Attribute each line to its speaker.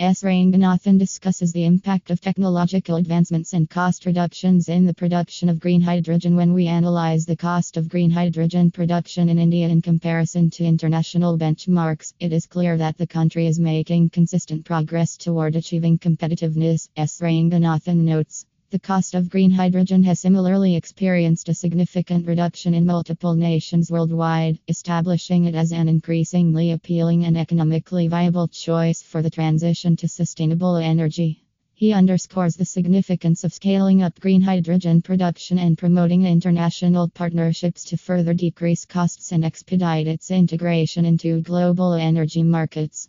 Speaker 1: S. Ranganathan discusses the impact of technological advancements and cost reductions in the production of green hydrogen. When we analyze the cost of green hydrogen production in India in comparison to international benchmarks, it is clear that the country is making consistent progress toward achieving competitiveness. S. Ranganathan notes. The cost of green hydrogen has similarly experienced a significant reduction in multiple nations worldwide, establishing it as an increasingly appealing and economically viable choice for the transition to sustainable energy. He underscores the significance of scaling up green hydrogen production and promoting international partnerships to further decrease costs and expedite its integration into global energy markets.